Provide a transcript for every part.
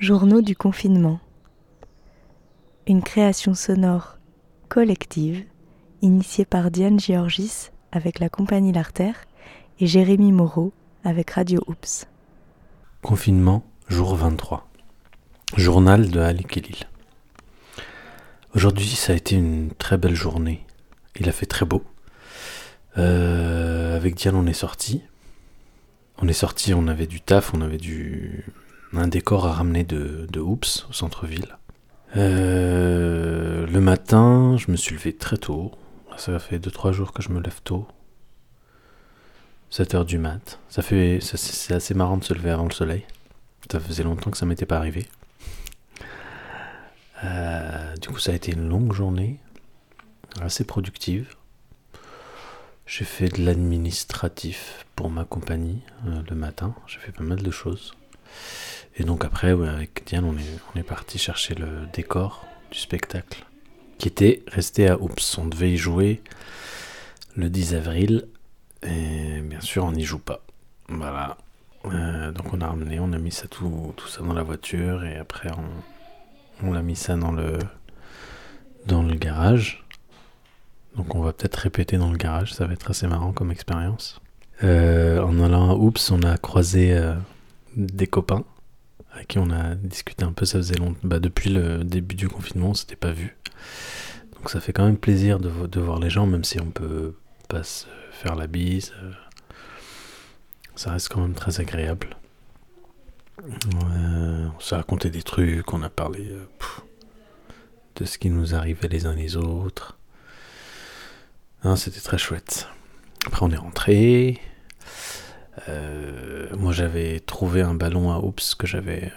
Journaux du confinement. Une création sonore collective initiée par Diane Georgis avec la compagnie L'Artère et Jérémy Moreau avec Radio Oops. Confinement, jour 23. Journal de Ali Kelil. Aujourd'hui, ça a été une très belle journée. Il a fait très beau. Euh, avec Diane, on est sorti. On est sorti, on avait du taf, on avait du un décor à ramener de, de Oops au centre-ville. Euh, le matin, je me suis levé très tôt. Ça fait 2-3 jours que je me lève tôt. 7 heures du mat. Ça fait, c'est assez marrant de se lever avant le soleil. Ça faisait longtemps que ça m'était pas arrivé. Euh, du coup, ça a été une longue journée, assez productive. J'ai fait de l'administratif pour ma compagnie euh, le matin. J'ai fait pas mal de choses. Et donc après, avec Diane, on est, parti chercher le décor du spectacle, qui était resté à Oups. On devait y jouer le 10 avril, et bien sûr, on n'y joue pas. Voilà. Euh, donc on a ramené, on a mis ça tout, tout ça dans la voiture, et après on, l'a mis ça dans le, dans le garage. Donc on va peut-être répéter dans le garage, ça va être assez marrant comme expérience. Euh, en allant à Oups, on a croisé euh, des copains avec qui on a discuté un peu. Ça faisait longtemps. Bah, depuis le début du confinement, on s'était pas vu. Donc ça fait quand même plaisir de, voir les gens, même si on peut pas se faire la bise. Ça reste quand même très agréable. Euh, on s'est raconté des trucs, on a parlé euh, de ce qui nous arrivait les uns les autres. C'était très chouette. Après on est rentré. Euh, moi j'avais trouvé un ballon à Oops que j'avais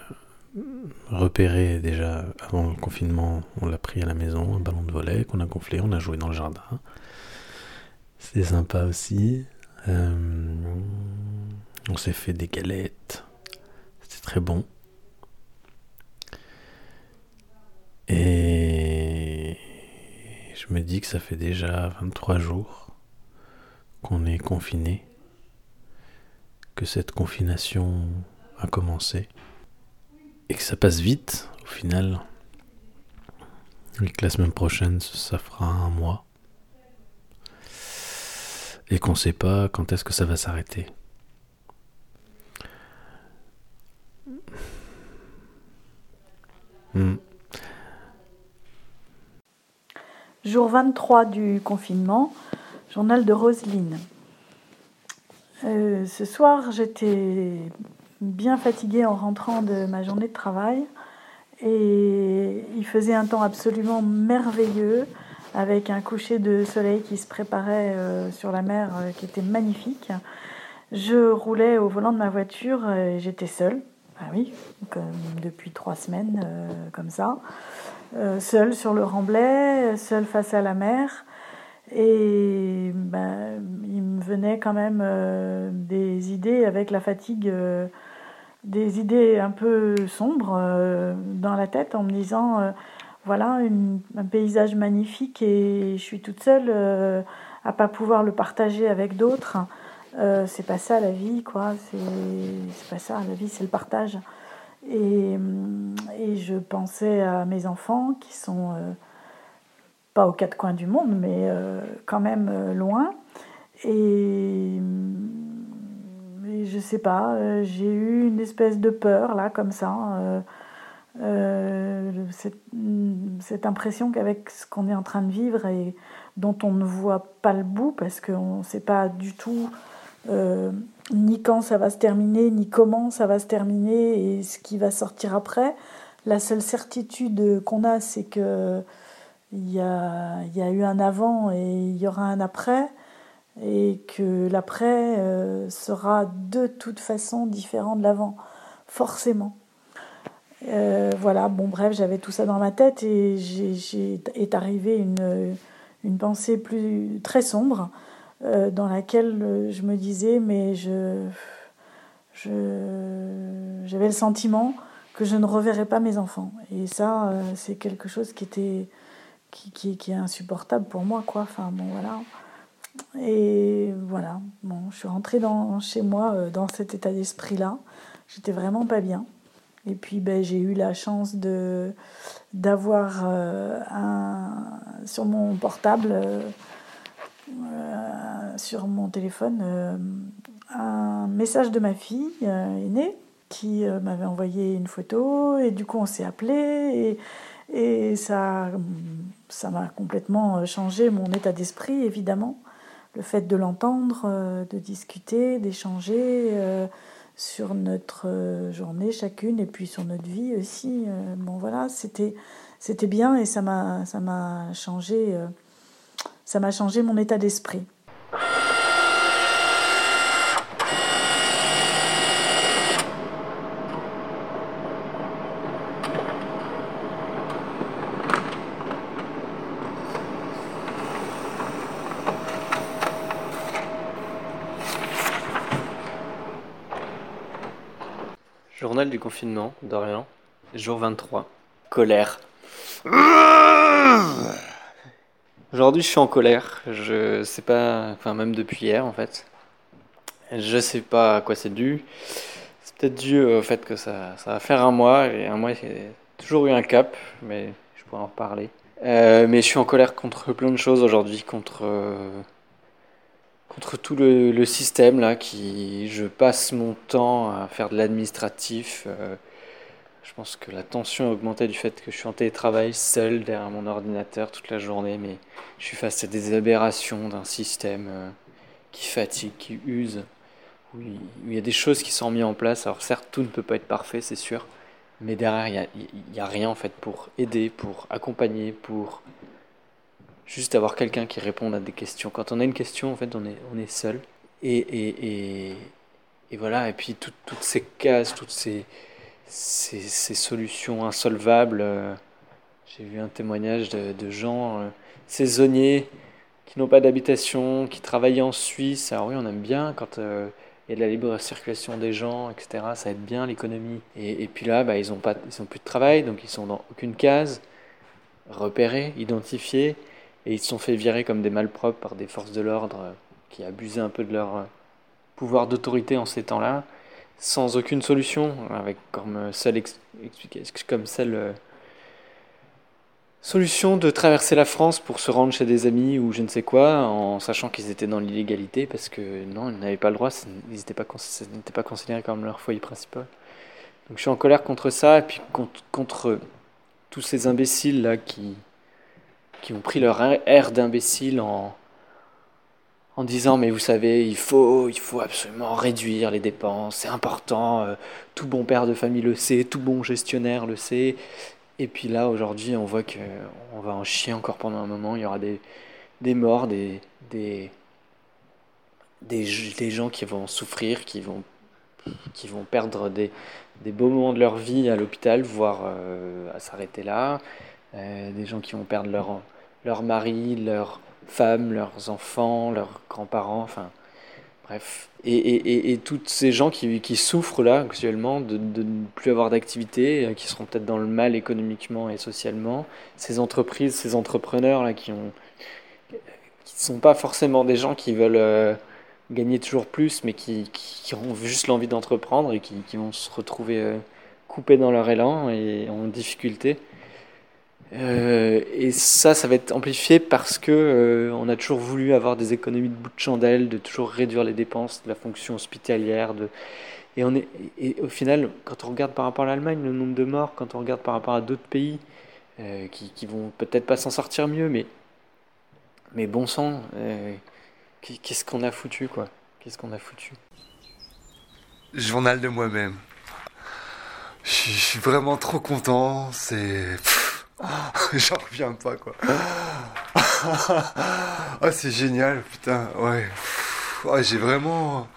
repéré déjà avant le confinement. On l'a pris à la maison, un ballon de volet qu'on a gonflé, on a joué dans le jardin. C'était sympa aussi. Euh, on s'est fait des galettes. C'était très bon. Et je me dis que ça fait déjà 23 jours qu'on est confiné que cette confination a commencé et que ça passe vite au final et que la semaine prochaine ça fera un mois et qu'on ne sait pas quand est-ce que ça va s'arrêter. Hmm. Jour 23 du confinement, journal de Roselyne. Euh, ce soir, j'étais bien fatiguée en rentrant de ma journée de travail et il faisait un temps absolument merveilleux avec un coucher de soleil qui se préparait euh, sur la mer euh, qui était magnifique. Je roulais au volant de ma voiture et j'étais seule. Ah oui, depuis trois semaines, comme ça. Seule sur le remblai, seule face à la mer. Et ben, il me venait quand même euh, des idées avec la fatigue, euh, des idées un peu sombres euh, dans la tête en me disant voilà un paysage magnifique et je suis toute seule à pas pouvoir le partager avec d'autres. c'est pas ça la vie, quoi. C'est pas ça, la vie c'est le partage. Et, et, je pensais à mes enfants qui sont pas aux quatre coins du monde, mais euh, quand même euh, loin. Et, et, je sais pas, euh, j'ai eu une espèce de peur là, comme ça. Cette, cette, impression qu'avec ce qu'on est en train de vivre et dont on ne voit pas le bout parce qu'on ne sait pas du tout ni quand ça va se terminer, ni comment ça va se terminer et ce qui va sortir après. La seule certitude qu'on a, c'est que il y a, il y a eu un avant et il y aura un après, et que l'après euh, sera de toute façon différent de l'avant, forcément. Euh, voilà, bon bref, j'avais tout ça dans ma tête et j'ai, est arrivée une, une pensée plus très sombre euh, dans laquelle je me disais mais je, je j'avais le sentiment que je ne reverrais pas mes enfants et ça c'est quelque chose qui était qui, qui, est insupportable pour moi, quoi. Enfin, bon, voilà. Et voilà, bon, je suis rentrée dans, chez moi euh, dans cet état d'esprit-là. J'étais vraiment pas bien. Et puis ben, j'ai eu la chance de d'avoir un sur mon portable, sur mon téléphone, un message de ma fille aînée qui m'avait envoyé une photo et du coup on s'est appelé et ça ça m'a complètement changé mon état d'esprit évidemment le fait de l'entendre, euh, de discuter, d'échanger euh, sur notre euh, journée chacune et puis sur notre vie aussi. bon voilà, c'était c'était bien et ça m'a ça m'a changé ça m'a changé mon état d'esprit. Du confinement, Dorian. Jour 23. Colère. Aujourd'hui, je suis en colère. Je sais pas, enfin, même depuis hier en fait. Je sais pas à quoi c'est dû. C'est peut-être dû au fait que ça, ça va faire un mois. Et un mois, j'ai toujours eu un cap, mais je pourrais en reparler. Euh, mais je suis en colère contre plein de choses aujourd'hui. Contre. Euh, contre tout le, système là qui je passe mon temps à faire de l'administratif euh, je pense que la tension a augmenté du fait que je suis en télétravail seul derrière mon ordinateur toute la journée mais je suis face à des aberrations d'un système euh, qui fatigue qui use où il, y a des choses qui sont mises en place. Alors certes tout ne peut pas être parfait c'est sûr mais derrière il n'y a, a rien en fait pour aider pour accompagner pour juste avoir quelqu'un qui réponde à des questions. Quand on a une question, en fait, on est, on est seul. Et, et, et, voilà, et puis toutes ces cases, toutes ces, ces, solutions insolvables. Euh, j'ai vu un témoignage de, de gens euh, saisonniers qui n'ont pas d'habitation, qui travaillent en Suisse. Alors oui, on aime bien quand euh, il y a de la libre circulation des gens, etc. Ça aide bien l'économie. Et, et, puis là, bah, ils n'ont plus de travail, donc ils sont dans aucune case, repérés, identifiés. Et ils se sont fait virer comme des malpropres par des forces de l'ordre euh, qui abusaient un peu de leur euh, pouvoir d'autorité en ces temps-là, sans aucune solution, avec comme euh, seule, solution de traverser la France pour se rendre chez des amis ou je ne sais quoi, en sachant qu'ils étaient dans l'illégalité, parce que non, ils n'avaient pas le droit, ils n'étaient pas, pas considérés comme leur foyer principal. Donc je suis en colère contre ça, et puis contre tous ces imbéciles-là qui, qui ont pris leur air d'imbécile en, en disant mais vous savez il faut il faut absolument réduire les dépenses c'est important euh, tout bon père de famille le sait tout bon gestionnaire le sait. Et puis là aujourd'hui on voit que on va en chier encore pendant un moment il y aura des des morts des des des, gens qui vont souffrir qui vont qui vont perdre des, des beaux moments de leur vie à l'hôpital voire euh, à s'arrêter là euh, des gens qui vont perdre leur, leur mari, leurs femmes, leurs enfants, leurs grands-parents, enfin bref. Et, et, et, toutes ces gens qui, qui souffrent là actuellement de, de ne plus avoir d'activité, euh, qui seront peut-être dans le mal économiquement et socialement, ces entreprises, ces entrepreneurs là qui ont qui sont pas forcément des gens qui veulent euh, gagner toujours plus, mais qui, qui, ont juste l'envie d'entreprendre et qui, qui, vont se retrouver coupés dans leur élan et en difficulté. Euh, et ça, ça va être amplifié parce que euh, on a toujours voulu avoir des économies de bout de chandelle, de toujours réduire les dépenses de la fonction hospitalière. De... Et, on est, et au final, quand on regarde par rapport à l'Allemagne, le nombre de morts, quand on regarde par rapport à d'autres pays euh, qui, qui vont peut-être pas s'en sortir mieux, mais, mais bon sang, qu'est-ce qu'on a foutu, quoi? Qu'est-ce qu'on a foutu? Journal de moi-même. Je suis vraiment trop content. C'est. J'en reviens pas, quoi. oh, c'est génial, putain, ouais. j'ai vraiment.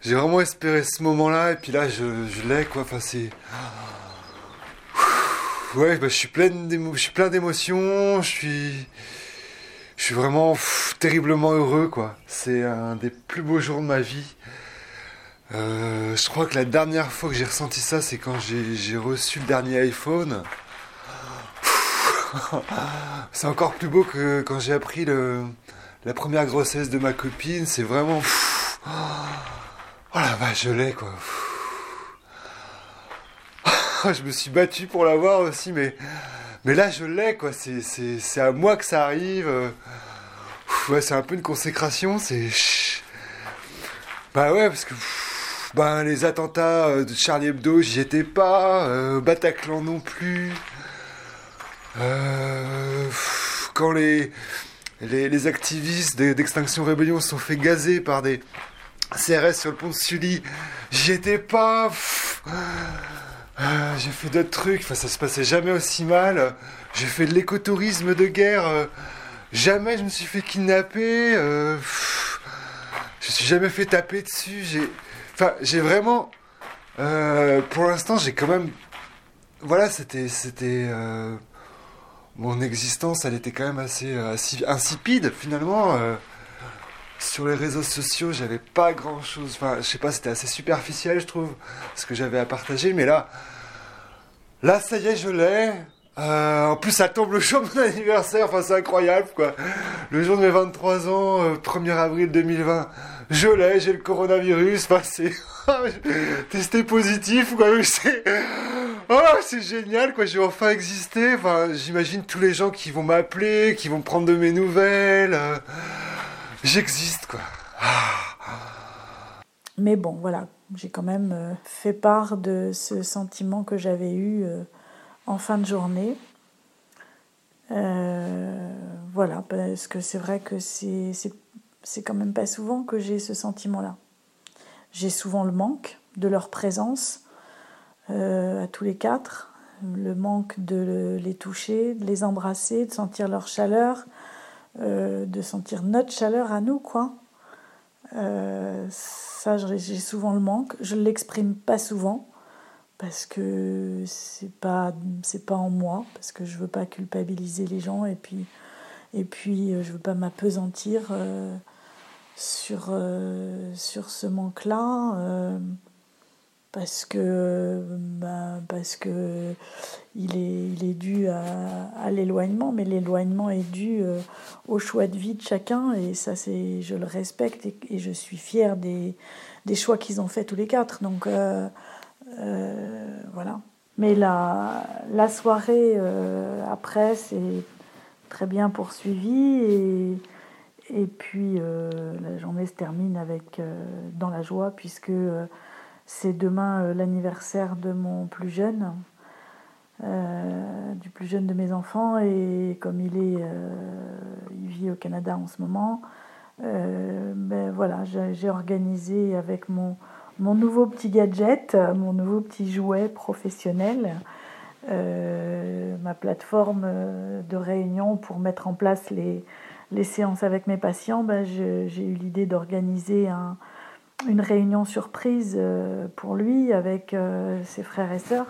J'ai vraiment espéré ce moment-là, et puis là, je, je l'ai, quoi. Enfin, c'est. Ouais, bah, je suis plein d'émotions, je suis. Je suis vraiment terriblement heureux, quoi. C'est un des plus beaux jours de ma vie. Euh, je crois que la dernière fois que j'ai ressenti ça, c'est quand j'ai reçu le dernier iPhone. C'est encore plus beau que quand j'ai appris la première grossesse de ma copine. C'est vraiment. Oh la vache, je l'ai quoi. je me suis battu pour l'avoir aussi, mais, mais là je l'ai quoi. C'est, à moi que ça arrive. ouais, c'est un peu une consécration. C'est. Bah ouais, parce que. Ben, les attentats de Charlie Hebdo, j'y étais pas. Bataclan non plus. Quand les, les, activistes d'Extinction Rébellion sont fait gazer par des CRS sur le pont de Sully, j'y étais pas. Ah, j'ai fait d'autres trucs, enfin, ça se passait jamais aussi mal. J'ai fait de l'écotourisme de guerre. Euh, jamais je me suis fait kidnapper. Euh, je me suis jamais fait taper dessus. J'ai, enfin, j'ai vraiment. Euh, pour l'instant, j'ai quand même. Voilà, c'était, c'était. Mon existence, elle était quand même assez, assez insipide finalement sur les réseaux sociaux, j'avais pas grand chose. Enfin, je sais pas, c'était assez superficiel, je trouve, ce que j'avais à partager. Mais là, là, ça y est, je l'ai. Euh, en plus, ça tombe le jour de mon anniversaire. Enfin, c'est incroyable, quoi. Le jour de mes 23 ans, 1er euh, avril 2020. Je l'ai, j'ai le coronavirus. Enfin, c'est. testé positif, quoi. C'est. Oh, c'est génial, quoi. J'ai enfin existé. J'imagine tous les gens qui vont m'appeler, qui vont prendre de mes nouvelles. Euh, j'existe, quoi. Mais bon, voilà, j'ai quand même euh, fait part de ce sentiment que j'avais eu euh, en fin de journée. Voilà, parce que c'est vrai que c'est, c'est, quand même pas souvent que j'ai ce sentiment-là. J'ai souvent le manque de leur présence à tous les quatre, le manque de les toucher, de les embrasser, de sentir leur chaleur, euh, de sentir notre chaleur à nous, quoi. Euh, ça, j'ai souvent le manque. Je ne l'exprime pas souvent parce que c'est pas c'est pas en moi parce que je veux pas culpabiliser les gens et puis et puis euh, je veux pas m'apesantir sur sur ce manque là parce que, ben, parce que il, est, il est dû à, l'éloignement, mais l'éloignement est dû euh, au choix de vie de chacun, et ça, c'est, je le respecte, et, je suis fière des, des choix qu'ils ont fait tous les quatre. Donc, euh, euh, voilà. Mais la, la soirée après, c'est très bien poursuivi, et, et puis la journée se termine avec, dans la joie, puisque c'est demain euh, l'anniversaire de mon plus jeune, euh, du plus jeune de mes enfants, et comme il est, euh, il vit au Canada en ce moment, ben voilà, j'ai organisé avec mon, mon nouveau petit gadget, mon nouveau petit jouet professionnel, ma plateforme de réunion pour mettre en place les, les séances avec mes patients, ben j'ai eu l'idée d'organiser un, une réunion surprise euh, pour lui avec euh, ses frères et sœurs.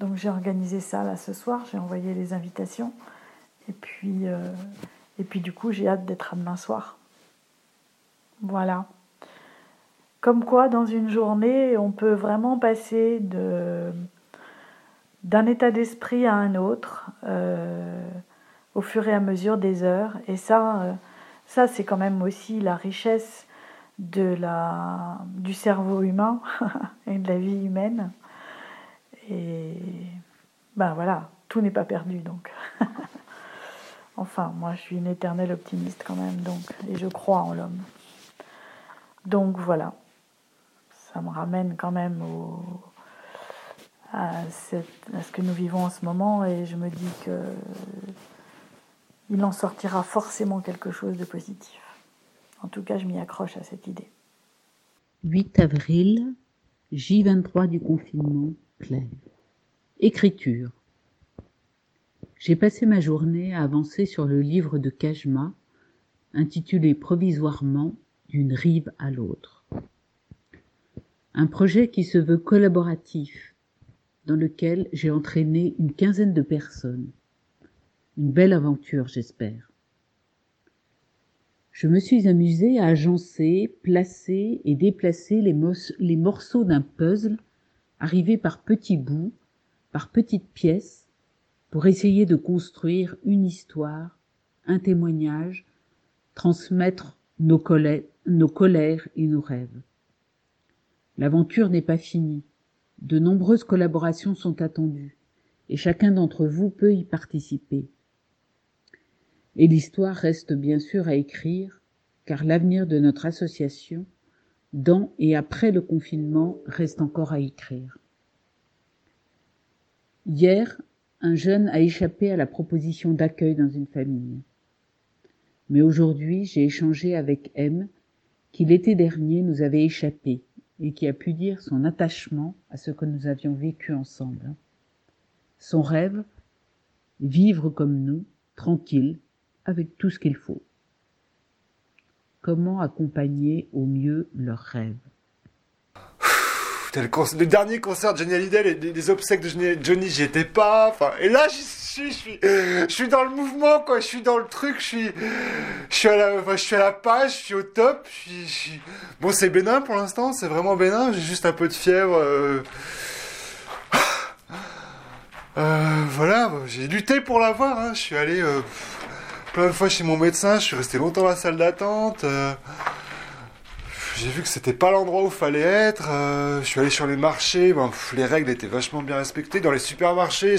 Donc j'ai organisé ça là ce soir, j'ai envoyé les invitations. Et puis, euh, et puis du coup, j'ai hâte d'être à demain soir. Voilà. Comme quoi, dans une journée, on peut vraiment passer d'un état d'esprit à un autre au fur et à mesure des heures. Et ça, ça c'est quand même aussi la richesse de la, du cerveau humain et de la vie humaine. Et ben voilà, tout n'est pas perdu donc. enfin, moi je suis une éternelle optimiste quand même donc, et je crois en l'homme. Donc voilà, ça me ramène quand même au, à, à, ce que nous vivons en ce moment et je me dis que il en sortira forcément quelque chose de positif. En tout cas, je m'y accroche à cette idée. 8 avril, J23 du confinement, Clèves. Écriture. J'ai passé ma journée à avancer sur le livre de Kajma, intitulé provisoirement D'une rive à l'autre. Un projet qui se veut collaboratif, dans lequel j'ai entraîné une quinzaine de personnes. Une belle aventure, j'espère. Je me suis amusée à agencer, placer et déplacer les, morceaux d'un puzzle arrivés par petits bouts, par petites pièces, pour essayer de construire une histoire, un témoignage, transmettre nos, nos colères et nos rêves. L'aventure n'est pas finie. De nombreuses collaborations sont attendues et chacun d'entre vous peut y participer. Et l'histoire reste bien sûr à écrire car l'avenir de notre association, dans et après le confinement, reste encore à écrire. Hier, un jeune a échappé à la proposition d'accueil dans une famille. Mais aujourd'hui, j'ai échangé avec M, qui l'été dernier nous avait échappé et qui a pu dire son attachement à ce que nous avions vécu ensemble. Son rêve, vivre comme nous, tranquille, avec tout ce qu'il faut. Comment accompagner au mieux leurs rêves? Le, dernier concert de Johnny Hallyday, les, obsèques de Johnny, j'y étais pas. Enfin, et là, je suis, dans le mouvement, quoi. Je suis dans le truc, je suis, je suis à la, page, je suis au top. Bon, c'est bénin pour l'instant, c'est vraiment bénin. J'ai juste un peu de fièvre. Euh... Euh, voilà, j'ai lutté pour l'avoir. Hein. Je suis allé euh, fois chez mon médecin. Je suis resté longtemps dans la salle d'attente. Euh j'ai vu que c'était pas l'endroit où fallait être. Euh, je suis allé sur les marchés. les règles étaient vachement bien respectées. Dans les supermarchés,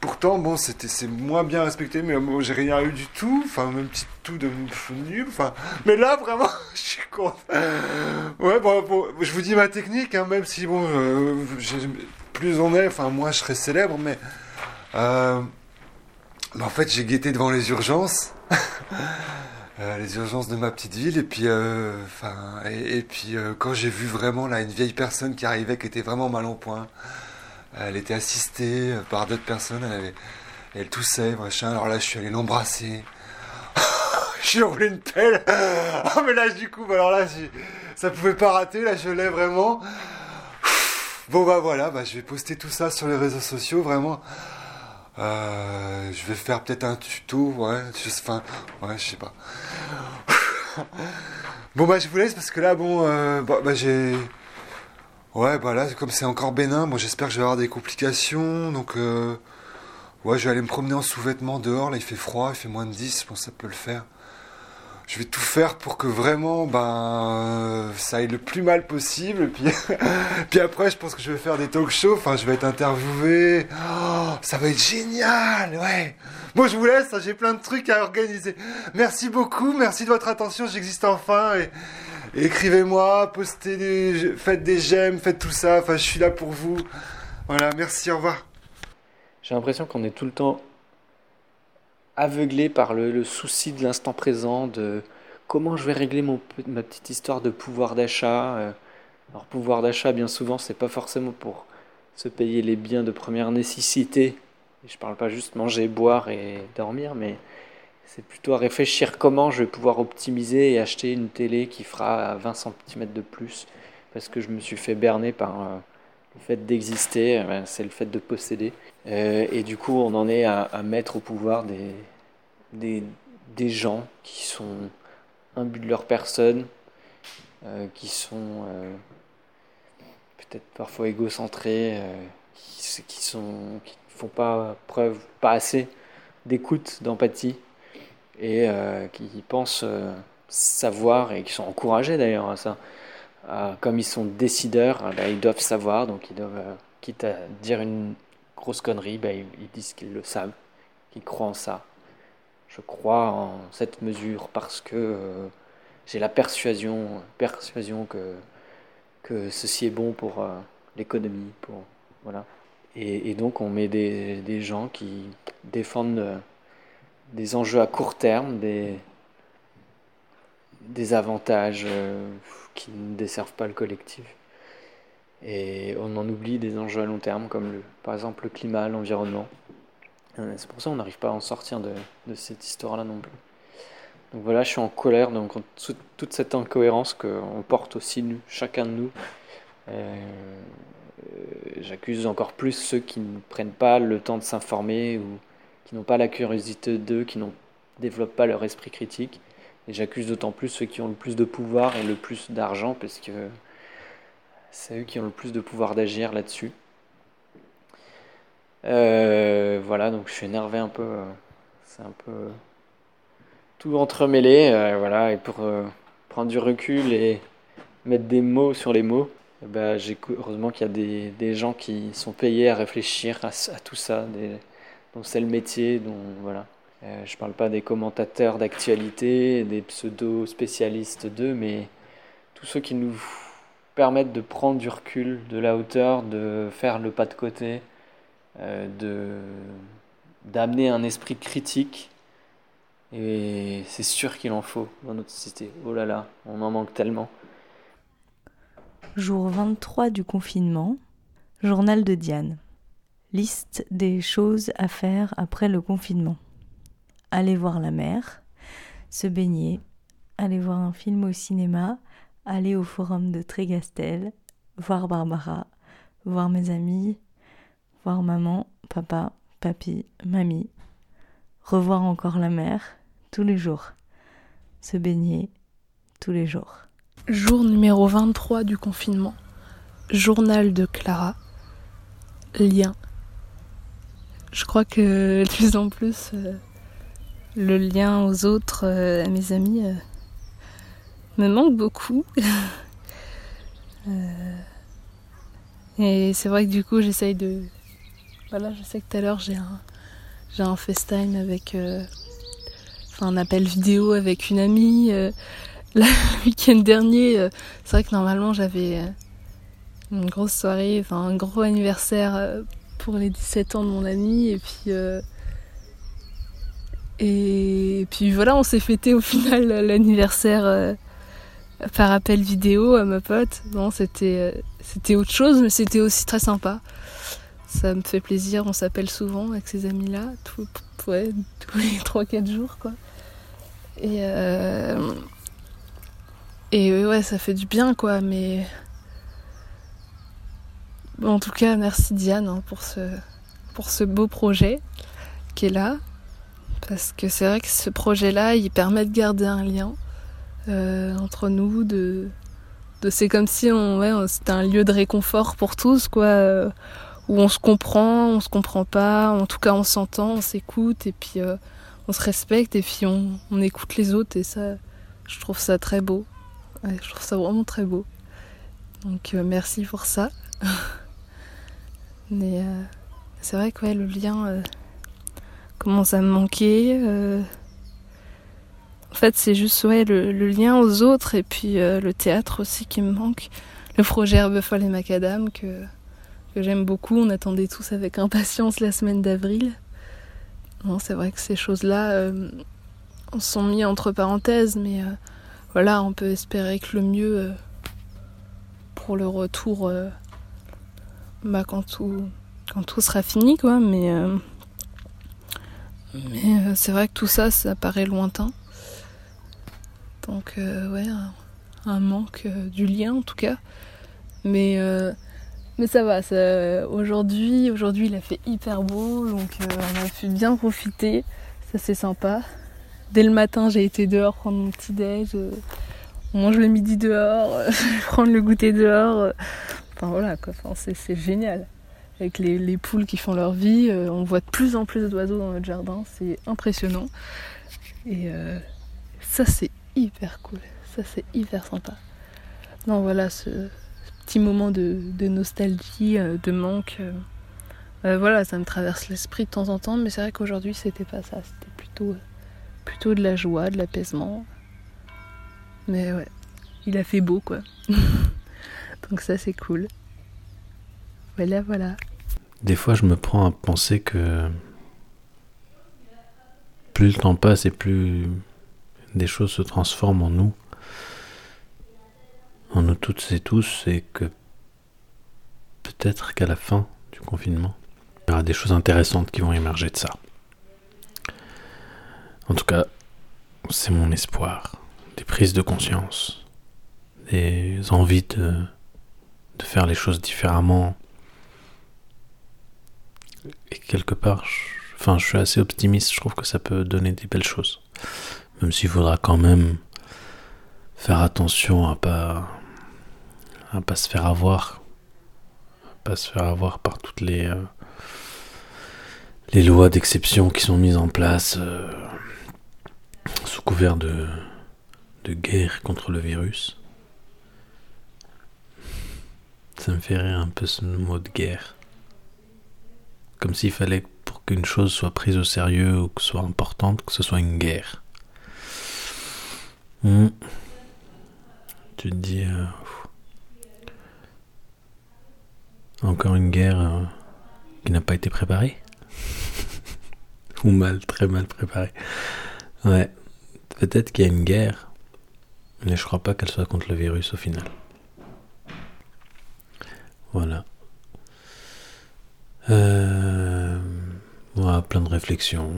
pourtant, bon, c'était c'est moins bien respecté, mais moi, j'ai rien eu du tout. Enfin, même petit tout de nul. Enfin, mais là, vraiment, je suis content. Ouais, bon, je vous dis ma technique, hein, même si bon, euh, plus on est, enfin, moi, je serais célèbre, mais euh, en fait, j'ai guetté devant les urgences. Euh, les urgences de ma petite ville. Et puis euh, enfin et, puis euh, quand j'ai vu vraiment là une vieille personne qui arrivait qui était vraiment mal en point elle était assistée par d'autres personnes. Elle avait elle toussait machin. Alors là je suis allé l'embrasser. J'ai roulé une pelle. Oh mais là du coup alors là ça pouvait pas rater. Là je l'ai vraiment. Bon bah voilà. Bah, je vais poster tout ça sur les réseaux sociaux vraiment euh, je vais faire peut-être un tuto, ouais, enfin, ouais, je sais pas. bon bah je vous laisse parce que là, bon, euh, bah, bah, j'ai, ouais, bah là, comme c'est encore bénin, bon, j'espère que je vais avoir des complications, donc, euh, ouais, je vais aller me promener en sous-vêtements dehors. Là, il fait froid, il fait moins de 10, bon, ça peut le faire je vais tout faire pour que vraiment ben ça aille le plus mal possible. Puis puis après je pense que je vais faire des talk shows. Enfin je vais être interviewé. Oh, ça va être génial ouais. Bon je vous laisse hein, j'ai plein de trucs à organiser. Merci beaucoup merci de votre attention j'existe enfin. Écrivez-moi postez des faites des j'aime faites tout ça. Enfin je suis là pour vous. Voilà merci au revoir. J'ai l'impression qu'on est tout le temps aveuglé par le, souci de l'instant présent, de comment je vais régler mon, ma petite histoire de pouvoir d'achat. Euh. Alors pouvoir d'achat, bien souvent, c'est pas forcément pour se payer les biens de première nécessité. Je parle pas juste manger, boire et dormir, mais c'est plutôt à réfléchir comment je vais pouvoir optimiser et acheter une télé qui fera 20 cm de plus, parce que je me suis fait berner par euh, le fait d'exister, euh, ben, c'est le fait de posséder. et du coup, on en est à, mettre au pouvoir des, des, des gens qui sont imbus de leur personne, euh, qui sont euh, peut-être parfois égocentrés, euh, qui, qui, sont, qui font pas preuve, pas assez d'écoute, d'empathie, et qui pensent savoir, et qui sont encouragés d'ailleurs à ça. Comme ils sont décideurs, ben, ils doivent savoir, donc ils doivent, quitte à dire une grosse connerie, ben, ils disent qu'ils le savent, qu'ils croient en ça je crois en cette mesure parce que euh, j'ai la persuasion, persuasion que, que ceci est bon pour euh, l'économie. Pour, voilà. Et, donc on met des, des gens qui défendent euh, des enjeux à court terme, des, des avantages qui ne desservent pas le collectif. Et on en oublie des enjeux à long terme comme le, par exemple le climat, l'environnement. Euh, c'est pour ça qu'on n'arrive pas à en sortir de, cette histoire-là non plus. Donc voilà, je suis en colère donc toute cette incohérence qu'on porte aussi chacun de nous. Euh, j'accuse encore plus ceux qui ne prennent pas le temps de s'informer ou qui n'ont pas la curiosité d'eux, qui ne développent pas leur esprit critique. Et j'accuse d'autant plus ceux qui ont le plus de pouvoir et le plus d'argent, parce que c'est eux qui ont le plus de pouvoir d'agir là-dessus. Euh, voilà, donc je suis énervé un peu. Euh, c'est un peu tout entremêlé. Euh, voilà, et pour prendre du recul et mettre des mots sur les mots, bah, heureusement qu'il y a des, des, gens qui sont payés à réfléchir à, tout ça, dont c'est le métier, dont voilà. Euh, je parle pas des commentateurs d'actualité, des pseudo-spécialistes d'eux, mais tous ceux qui nous permettent de prendre du recul, de la hauteur, de faire le pas de côté, euh, d'amener un esprit critique. Et c'est sûr qu'il en faut dans notre société. Oh là là, on en manque tellement. Jour 23 du confinement, journal de Diane. Liste des choses à faire après le confinement. Aller voir la mer, se baigner, aller voir un film au cinéma, aller au forum de Trégastel, voir Barbara, voir mes amis, voir maman, papa, papy, mamie, revoir encore la mer tous les jours, se baigner tous les jours. Jour numéro 23 du confinement. Journal de Clara. Lien. Je crois que de plus en plus, euh, le lien aux autres, euh, à mes amis, euh, me manque beaucoup. et c'est vrai que du coup, j'essaye de. Voilà, je sais que tout à l'heure, j'ai un, j'ai un avec. enfin, un appel vidéo avec une amie le week-end dernier, euh, c'est vrai que normalement j'avais euh, une grosse soirée, enfin un gros anniversaire euh, pour les 17 ans de mon ami et puis et puis voilà, on s'est fêté au final l'anniversaire par appel vidéo à ma pote. C'était c'était autre chose, mais c'était aussi très sympa. Ça me fait plaisir, on s'appelle souvent avec ces amis-là, tous les 3-4 jours quoi. Et et ouais, ça fait du bien, quoi, mais. Bon, en tout cas, merci Diane hein, pour, ce, pour ce beau projet qui est là. Parce que c'est vrai que ce projet-là, il permet de garder un lien euh, entre nous. De, c'est comme si on, ouais, c'était un lieu de réconfort pour tous, quoi. Euh, où on se comprend, on se comprend pas. En tout cas, on s'entend, on s'écoute et puis euh, on se respecte et puis on, écoute les autres. Et ça, je trouve ça très beau je trouve ça vraiment très beau. Donc merci pour ça. Mais c'est vrai que le lien commence à me manquer. En fait, c'est juste ouais, le, lien aux autres et puis le théâtre aussi qui me manque. Le projet Herbe et Macadam que, que j'aime beaucoup. On attendait tous avec impatience la semaine d'avril. c'est vrai que ces choses-là on sont mis entre parenthèses, mais voilà, on peut espérer que le mieux euh, pour le retour, euh, bah, quand, tout, quand tout sera fini, quoi. Mais, euh, mais c'est vrai que tout ça, ça paraît lointain. Donc, ouais, un, manque du lien en tout cas. Mais, ça va, aujourd'hui, aujourd'hui il a fait hyper beau, donc on a pu bien profiter. Ça, c'est sympa. Dès le matin, j'ai été dehors prendre mon petit déj. Euh, on mange le midi dehors, prendre le goûter dehors. Euh. Enfin voilà, quoi. c'est génial. Avec les, poules qui font leur vie, euh, on voit de plus en plus d'oiseaux dans notre jardin. C'est impressionnant. Et ça, c'est hyper cool. Ça, c'est hyper sympa. Non, voilà, ce, petit moment de, nostalgie, de manque. voilà, ça me traverse l'esprit de temps en temps, mais c'est vrai qu'aujourd'hui, c'était pas ça. C'était plutôt plutôt de la joie, de l'apaisement. Mais ouais, il a fait beau quoi. Donc ça c'est cool. Voilà, voilà. Des fois je me prends à penser que plus le temps passe et plus des choses se transforment en nous, en nous toutes et tous, et que peut-être qu'à la fin du confinement, il y aura des choses intéressantes qui vont émerger de ça. En tout cas, c'est mon espoir. Des prises de conscience, des envies de, faire les choses différemment. Et quelque part, je, enfin, je suis assez optimiste. Je trouve que ça peut donner des belles choses. Même s'il faudra quand même faire attention à pas à pas se faire avoir, pas se faire avoir par toutes les euh, les lois d'exception qui sont mises en place. Euh, sous couvert de, de guerre contre le virus. Ça me fait rire un peu ce mot de guerre. Comme s'il fallait, pour qu'une chose soit prise au sérieux ou que soit importante, que ce soit une guerre. Hmm. Tu te dis... euh, encore une guerre euh, qui n'a pas été préparée Ou mal, très mal préparée. Ouais, peut-être qu'il y a une guerre, mais je crois pas qu'elle soit contre le virus au final. Voilà. Euh, plein de réflexions.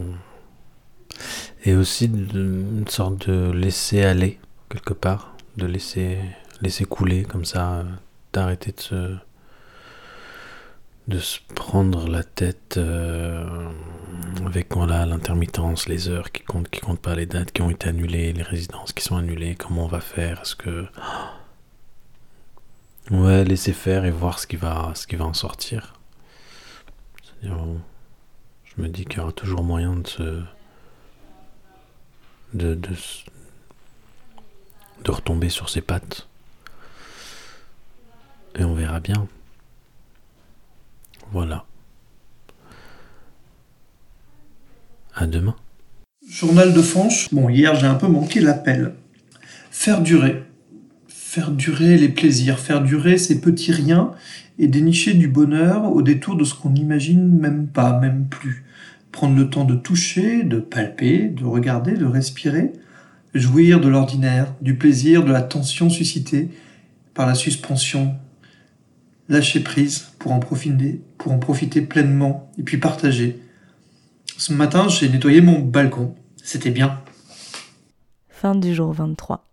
Et aussi une sorte de laisser aller, quelque part. De laisser, laisser couler, comme ça. euh, D'arrêter de se. de se prendre la tête euh, avec voilà, l'intermittence, les heures qui comptent, qui comptent pas, les dates qui ont été annulées, les résidences qui sont annulées, comment on va faire, est-ce que. Ouais, laisser faire et voir ce qui va, ce qui va en sortir. Bon, je me dis qu'il y aura toujours moyen de se. de retomber sur ses pattes. Et on verra bien. Voilà. À demain. Journal de Fanche. Bon, hier j'ai un peu manqué l'appel. Faire durer. Faire durer les plaisirs, faire durer ces petits riens et dénicher du bonheur au détour de ce qu'on n'imagine même pas, même plus. Prendre le temps de toucher, de palper, de regarder, de respirer, jouir de l'ordinaire, du plaisir, de la tension suscitée par la suspension. Lâcher prise pour en profiter, pour en profiter pleinement et puis partager. Ce matin, j'ai nettoyé mon balcon. C'était bien. Fin du jour 23.